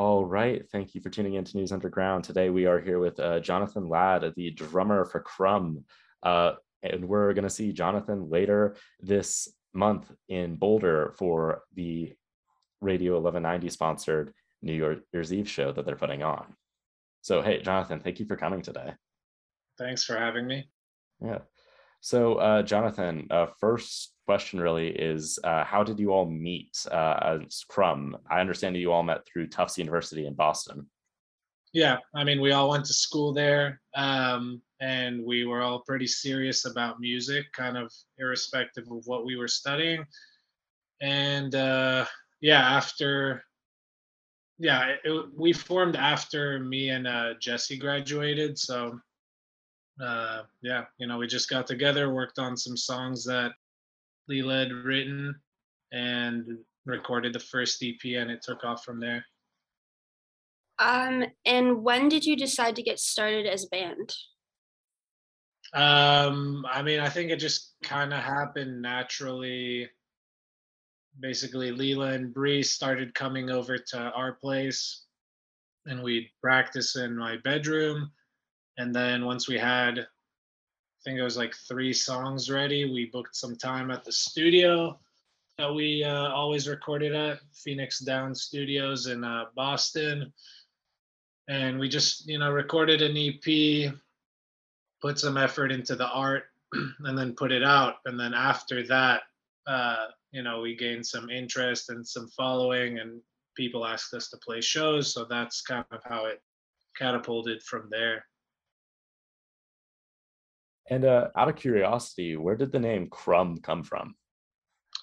All right. Thank you for tuning in to News Underground. Today we are here with uh, Jonathan Gilad, the drummer for Crumb. Uh, and we're going to see Jonathan later this month in Boulder for the Radio 1190 sponsored New Year's Eve show that they're putting on. So, hey, Jonathan, thank you for coming today. Thanks for having me. Yeah. So, uh, Jonathan, uh, first question really is uh, how did you all meet uh, as? I understand you all met through Tufts University in Boston. Yeah, I mean, we all went to school there, um, and we were all pretty serious about music, kind of irrespective of what we were studying. And uh, yeah, after yeah, it, we formed after me and uh, Jesse graduated. So uh, yeah, you know, we just got together, worked on some songs that Lila had written, and recorded the first EP, and it took off from there. Um, and when did you decide to get started as a band? Um, I mean, I think it just kind of happened naturally basically Lila and Bri started coming over to our place and we'd practice in my bedroom. And then once we had, I think it was like three songs ready, we booked some time at the studio that we uh, always recorded at Phoenix Down Studios in uh, Boston. And we just, you know, recorded an EP, put some effort into the art, and then put it out. And then after that, uh, you know, we gained some interest and some following, and people asked us to play shows. So that's kind of how it catapulted from there. And uh, out of curiosity, where did the name Crumb come from?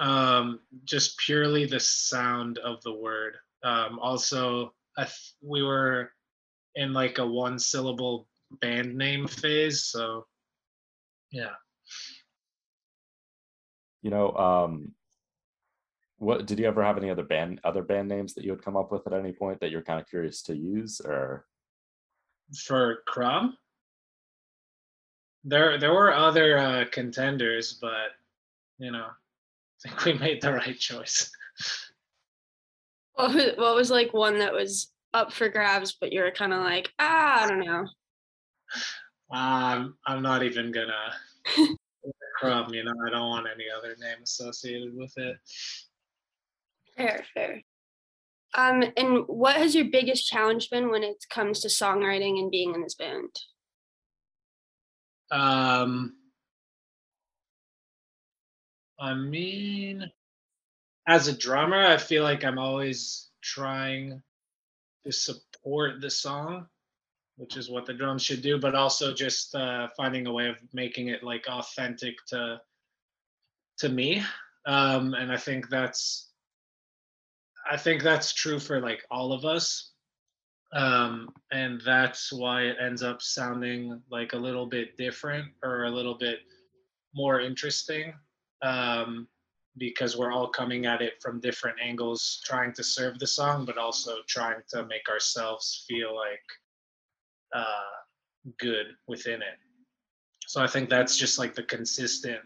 Um, just purely the sound of the word. Um, also, th- we were in like a one syllable band name phase. So, yeah. You know, um, what did you ever have any other band other band names that you would come up with at any point that you're kind of curious to use or for crumb there there were other uh contenders but you know i think we made the right choice what was, what was like one that was up for grabs but you're kind of like ah i don't know um i'm not even gonna crumb you know i don't want any other name associated with it Fair, fair. Um, and what has your biggest challenge been when it comes to songwriting and being in this band? Um, I mean, as a drummer, I feel like I'm always trying to support the song, which is what the drums should do, but also just uh, finding a way of making it like authentic to to me. Um, and I think that's I think that's true for like all of us. Um, and that's why it ends up sounding like a little bit different or a little bit more interesting um, because we're all coming at it from different angles, trying to serve the song, but also trying to make ourselves feel like uh, good within it. So I think that's just like the consistent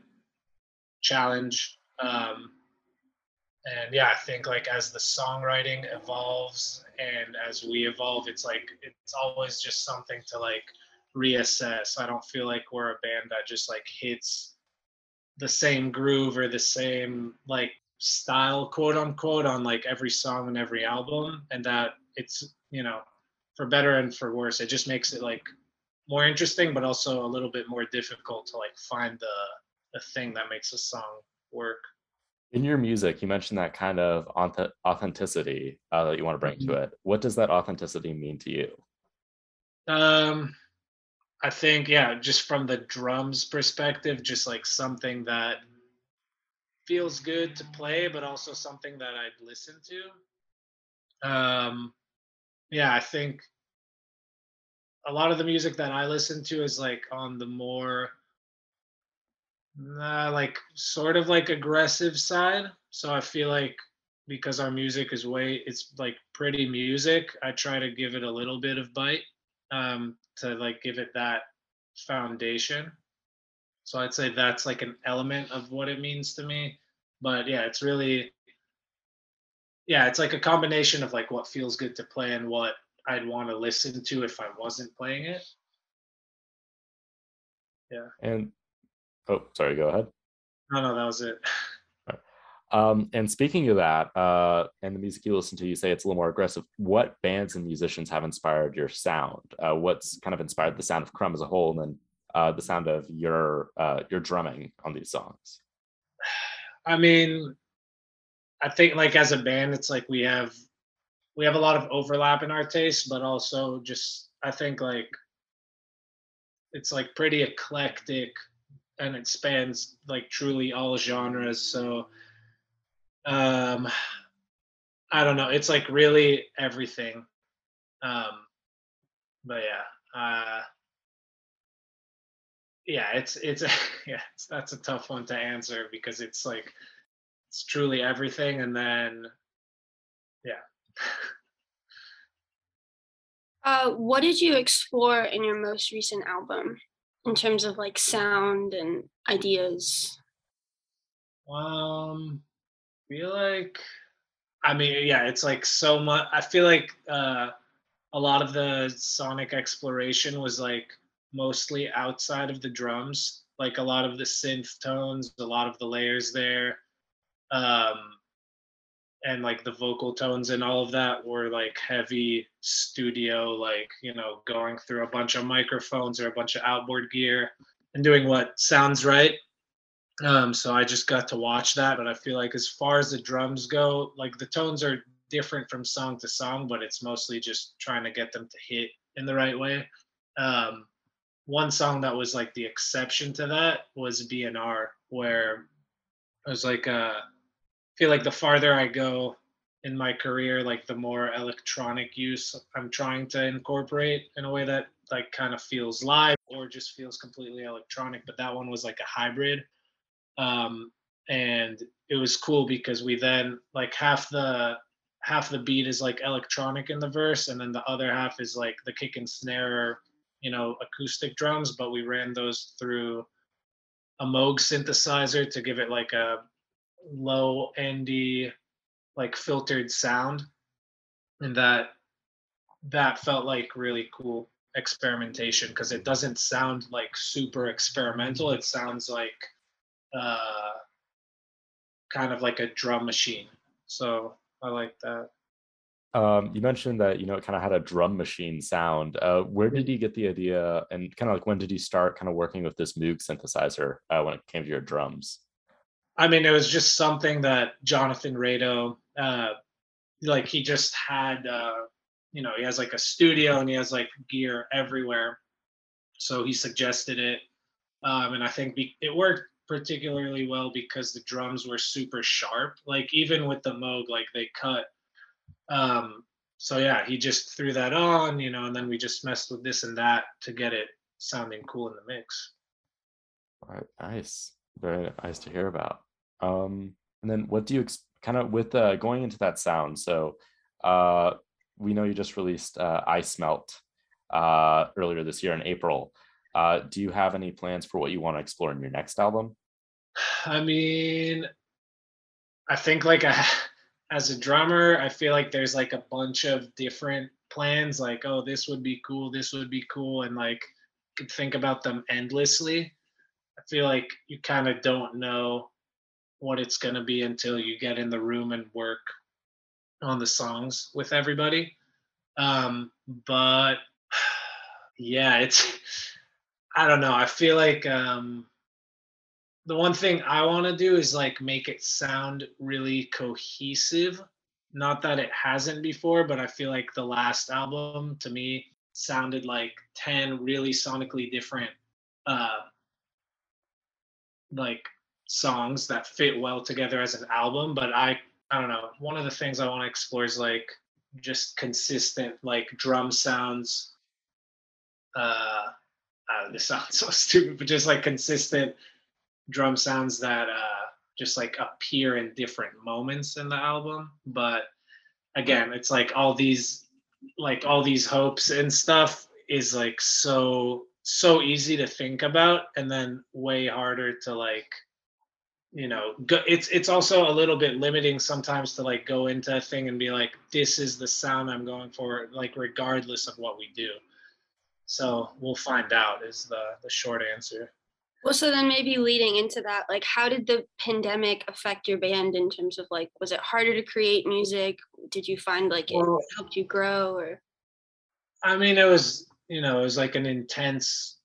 challenge. Um, and yeah i think like as the songwriting evolves and as we evolve it's like it's always just something to like reassess. I don't feel like we're a band that just like hits the same groove or the same like style quote unquote on like every song and every album. And that it's you know for better and for worse it just makes it like more interesting but also a little bit more difficult to like find the the thing that makes a song work in your music, you mentioned that kind of authenticity uh, that you want to bring mm-hmm. to it. What does that authenticity mean to you? Um, I think, yeah, just from the drums perspective, just like something that feels good to play, but also something that I'd listen to. Um, yeah, I think a lot of the music that I listen to is like on the more uh, like sort of like aggressive side. So I feel like because our music is way it's like pretty music, I try to give it a little bit of bite um, to like give it that foundation. So I'd say that's like an element of what it means to me. But yeah, it's really yeah, it's like a combination of like what feels good to play and what I'd want to listen to if I wasn't playing it. Yeah. And oh, sorry, go ahead. No, no, that was it. Um, and speaking of that, uh, and the music you listen to, you say it's a little more aggressive. What bands and musicians have inspired your sound? Uh, what's kind of inspired the sound of Crumb as a whole, and then uh, the sound of your uh, your drumming on these songs? I mean, I think like as a band, it's like we have we have a lot of overlap in our tastes, but also just I think like it's like pretty eclectic and it spans like truly all genres. So um I don't know, it's like really everything. Um but yeah, uh yeah, it's it's yeah, it's, that's a tough one to answer because it's like it's truly everything and then yeah uh, what did you explore in your most recent album in terms of like sound and ideas? Um feel like i mean yeah it's like so much i feel like uh a lot of the sonic exploration was like mostly outside of the drums like a lot of the synth tones a lot of the layers there um, and like the vocal tones and all of that were like heavy studio, like you know, going through a bunch of microphones or a bunch of outboard gear and doing what sounds right. Um, so I just got to watch that, but I feel like as far as the drums go, like the tones are different from song to song, but it's mostly just trying to get them to hit in the right way. Um, one song that was like the exception to that was BNR, where I was like a feel like the farther I go in my career, like the more electronic use I'm trying to incorporate in a way that like kind of feels live or just feels completely electronic. But that one was like a hybrid. Um, and it was cool because we then like half the half the beat is like electronic in the verse and then the other half is like the kick and snare you know acoustic drums but we ran those through a moog synthesizer to give it like a low endy like filtered sound and that that felt like really cool experimentation because it doesn't sound like super experimental it sounds like uh kind of like a drum machine so i like that um, you mentioned that you know it kind of had a drum machine sound. Uh, where did you get the idea, and kind of like when did you start kind of working with this Moog synthesizer uh, when it came to your drums? I mean, it was just something that Jonathan Rado, uh, like he just had, uh, you know, he has like a studio and he has like gear everywhere. So he suggested it. Um, and I think be- it worked particularly well because the drums were super sharp. Like even with the Moog, like they cut. Um, so yeah, he just threw that on, you know, and then we just messed with this and that to get it sounding cool in the mix. All right, nice. Very nice to hear about. Um, and then what do you ex- kind of with uh, going into that sound? So uh, we know you just released uh, Ice Melt uh, earlier this year in April. Uh, do you have any plans for what you want to explore in your next album? I mean, I think like a, as a drummer, I feel like there's like a bunch of different plans. Like, oh, this would be cool. This would be cool, and like could think about them endlessly. I feel like you kind of don't know what it's going to be until you get in the room and work on the songs with everybody. Um, but yeah, it's, I don't know. I feel like um, the one thing I want to do is like make it sound really cohesive. Not that it hasn't before, but I feel like the last album to me sounded like 10 really sonically different uh like songs that fit well together as an album but i i don't know. One of the things i want to explore is like just consistent like drum sounds. Uh, uh this sounds so stupid but just like consistent drum sounds that uh just like appear in different moments in the album. But again it's like all these like all these hopes and stuff is like so so easy to think about and then way harder to like you know go, it's it's also a little bit limiting sometimes to like go into a thing and be like this is the sound i'm going for like regardless of what we do. So we'll find out is the the short answer. Well so then maybe leading into that like how did the pandemic affect your band in terms of like was it harder to create music? Did you find like it well, helped you grow or? I mean it was you know it was like an intense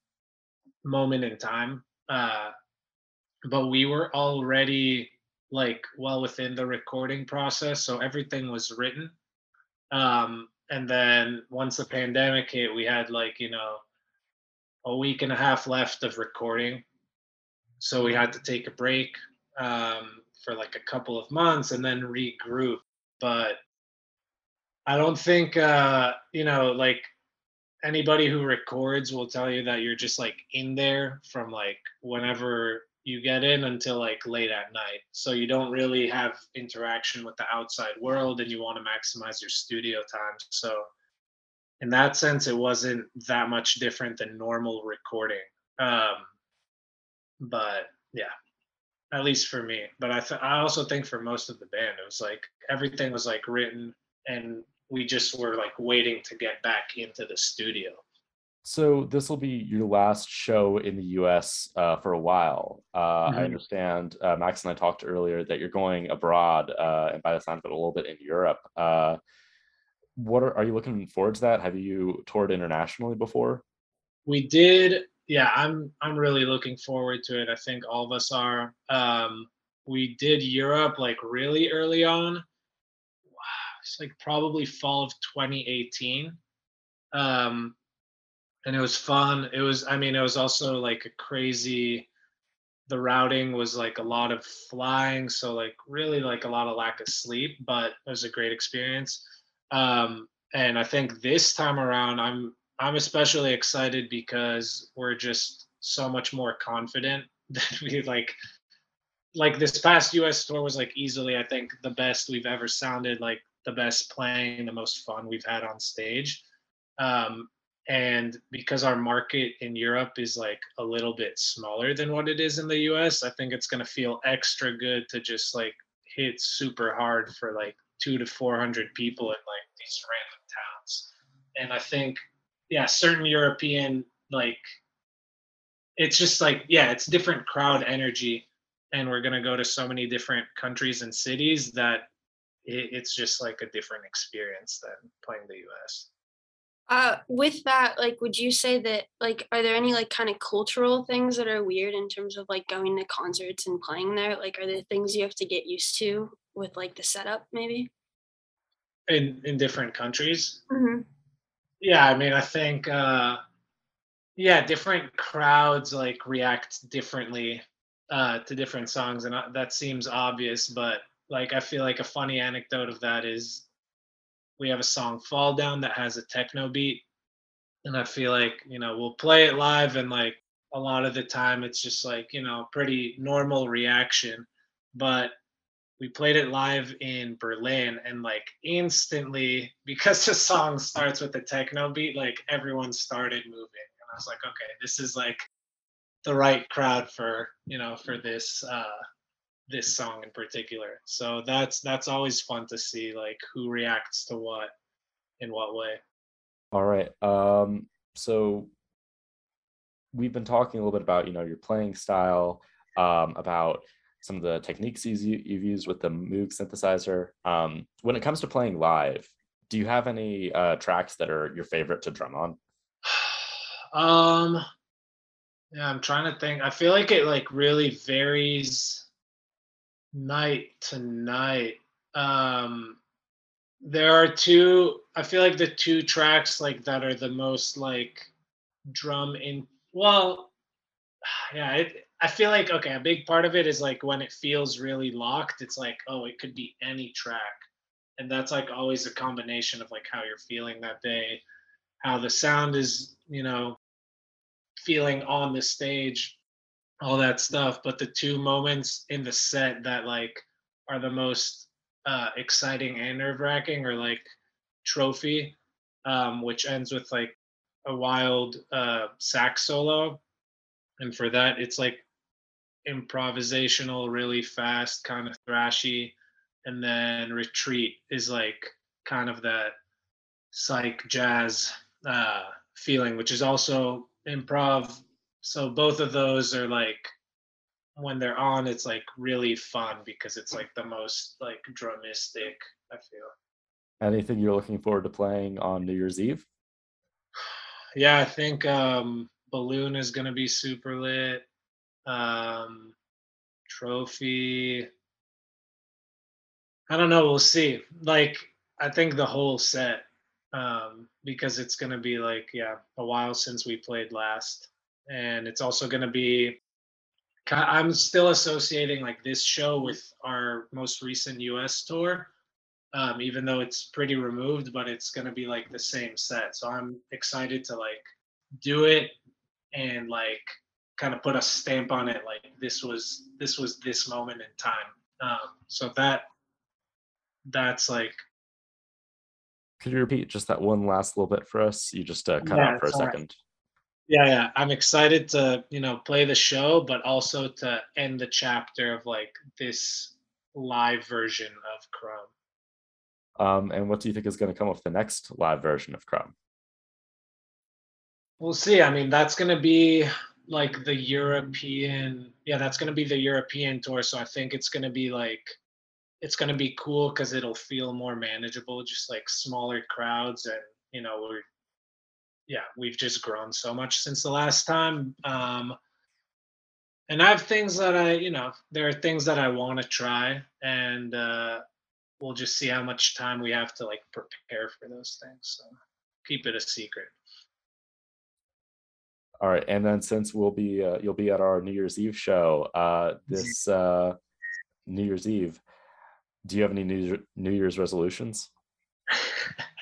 moment in time. Uh but we were already like well within the recording process so everything was written. Um and then once the pandemic hit we had like you know a week and a half left of recording. So we had to take a break um, for like a couple of months and then regroup. But i don't think uh you know like anybody who records will tell you that you're just like in there from like whenever you get in until like late at night. So you don't really have interaction with the outside world and you want to maximize your studio time. So in that sense it wasn't that much different than normal recording. Um but yeah at least for me. But i th- i also think for most of the band it was like everything was like written and we just were like waiting to get back into the studio so this will be your last show in the U.S. Uh, for a while. Uh, mm-hmm. I understand uh, Maxx and I talked earlier that you're going abroad, uh, and by the sound of it, a little bit in Europe. Uh, what are, are you looking forward to that? Have you toured internationally before? We did. Yeah, I'm. I'm really looking forward to it. I think all of us are. Um, we did Europe like really early on. Wow, it's like probably fall of 2018. Um, and it was fun. It was, I mean, it was also like a crazy. The routing was like a lot of flying, so like really like a lot of lack of sleep, but it was a great experience. Um, and I think this time around, I'm I'm especially excited because we're just so much more confident that we like like this past US tour was like easily I think the best we've ever sounded like the best playing the most fun we've had on stage um, and because our market in Europe is like a little bit smaller than what it is in the US, I think it's going to feel extra good to just like hit super hard for like 2 to 400 people in like these random towns. And I think yeah, certain European like it's just like yeah, it's different crowd energy and we're going to go to so many different countries and cities that it's just like a different experience than playing the US. Uh, with that, like, would you say that, like, are there any like kind of cultural things that are weird in terms of like going to concerts and playing there? Like, are there things you have to get used to with like the setup, maybe? In in different countries. Mm-hmm. Yeah, I mean, I think, uh, yeah, different crowds like react differently uh, to different songs, and uh, that seems obvious. But like, I feel like a funny anecdote of that is we have a song fall down that has a techno beat. And i feel like you know we'll play it live and like a lot of the time it's just like you know pretty normal reaction. But we played it live in berlin and like instantly because the song starts with the techno beat like everyone started moving. And i was like okay this is like the right crowd for you know for this uh this song in particular. So that's that's always fun to see like who reacts to what in what way. All right. Um so we've been talking a little bit about, you know, your playing style, um about some of the techniques you, you've used with the Moog synthesizer. Um when it comes to playing live, do you have any uh tracks that are your favorite to drum on? um yeah, I'm trying to think. I feel like it like really varies night to night. Um, there are two. I feel like the two tracks like that are the most like drum in. Well, yeah. It, I feel like okay. A big part of it is like when it feels really locked. It's like oh, it could be any track, and that's like always a combination of like how you're feeling that day, how the sound is, you know, feeling on the stage all that stuff. But the two moments in the set that like are the most uh, exciting and nerve wracking are like Trophy, um, which ends with like a wild uh, sax solo. And for that, it's like improvisational, really fast, kind of thrashy, and then Retreat is like kind of that psych jazz uh, feeling, which is also improv. So both of those are like when they're on, it's like really fun because it's like the most like drumistic. I feel. Anything you're looking forward to playing on New Year's Eve? Yeah, I think um, Balloon is gonna be super lit. Um, trophy. I don't know. We'll see. Like, I think the whole set, um, because it's gonna be like, yeah, a while since we played last, and it's also gonna be. I'm still associating like this show with our most recent U.S. tour, um, even though it's pretty removed, but it's gonna be like the same set. So I'm excited to like do it and like kind of put a stamp on it like this was this was this moment in time um, so that that's like could you repeat just that one last little bit for us you just uh, cut yeah, out for a second right. Yeah yeah i'm excited to you know play the show but also to end the chapter of like this live version of crumb um, and what do you think is going to come with the next live version of crumb we'll see i mean that's going to be like the European, yeah, that's going to be the European tour. So I think it's going to be like, it's going to be cool because it'll feel more manageable, just like smaller crowds. And, you know, we're, yeah, we've just grown so much since the last time. Um, and I have things that I, you know, there are things that I want to try. And uh, we'll just see how much time we have to like prepare for those things. So keep it a secret. All right, and then since we'll be uh, you'll be at our New Year's Eve show uh, this uh, New Year's Eve, do you have any New New Year's resolutions?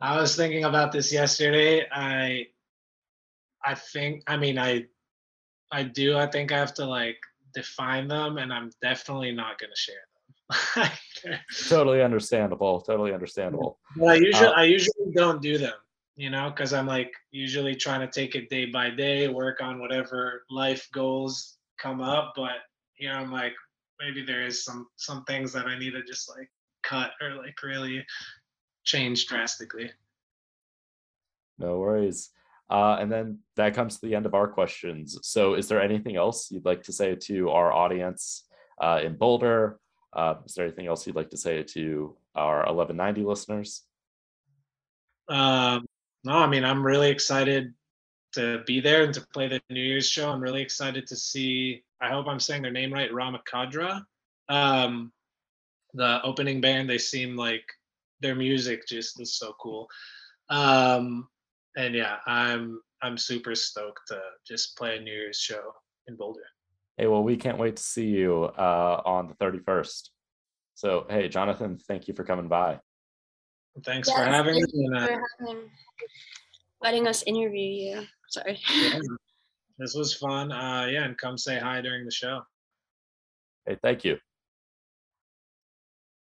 I was thinking about this yesterday. I I think I mean I I do. I think I have to like define them, and I'm definitely not going to share them. totally understandable. Totally understandable. But I usually uh, I usually don't do them you know, because I'm like usually trying to take it day by day, work on whatever life goals come up. But here I'm like, maybe there is some some things that I need to just like cut or like really change drastically. No worries. Uh, and then that comes to the end of our questions. So, is there anything else you'd like to say to our audience uh, in Boulder? Uh, is there anything else you'd like to say to our 1190 listeners? Um, no, I mean, I'm really excited to be there and to play the New Year's show. I'm really excited to see, I hope I'm saying their name right, Ramakhandra. Um, the opening band, they seem like their music just is so cool. Um, and yeah, I'm I'm super stoked to just play a New Year's show in Boulder. Hey, well, we can't wait to see you uh, on the 31st. So, hey, Jonathan, thank you for coming by. Thanks yes, for having thank me. Uh, for having, letting us interview you. Sorry. Yeah, this was fun. Uh, yeah, and come say hi during the show. Hey, thank you.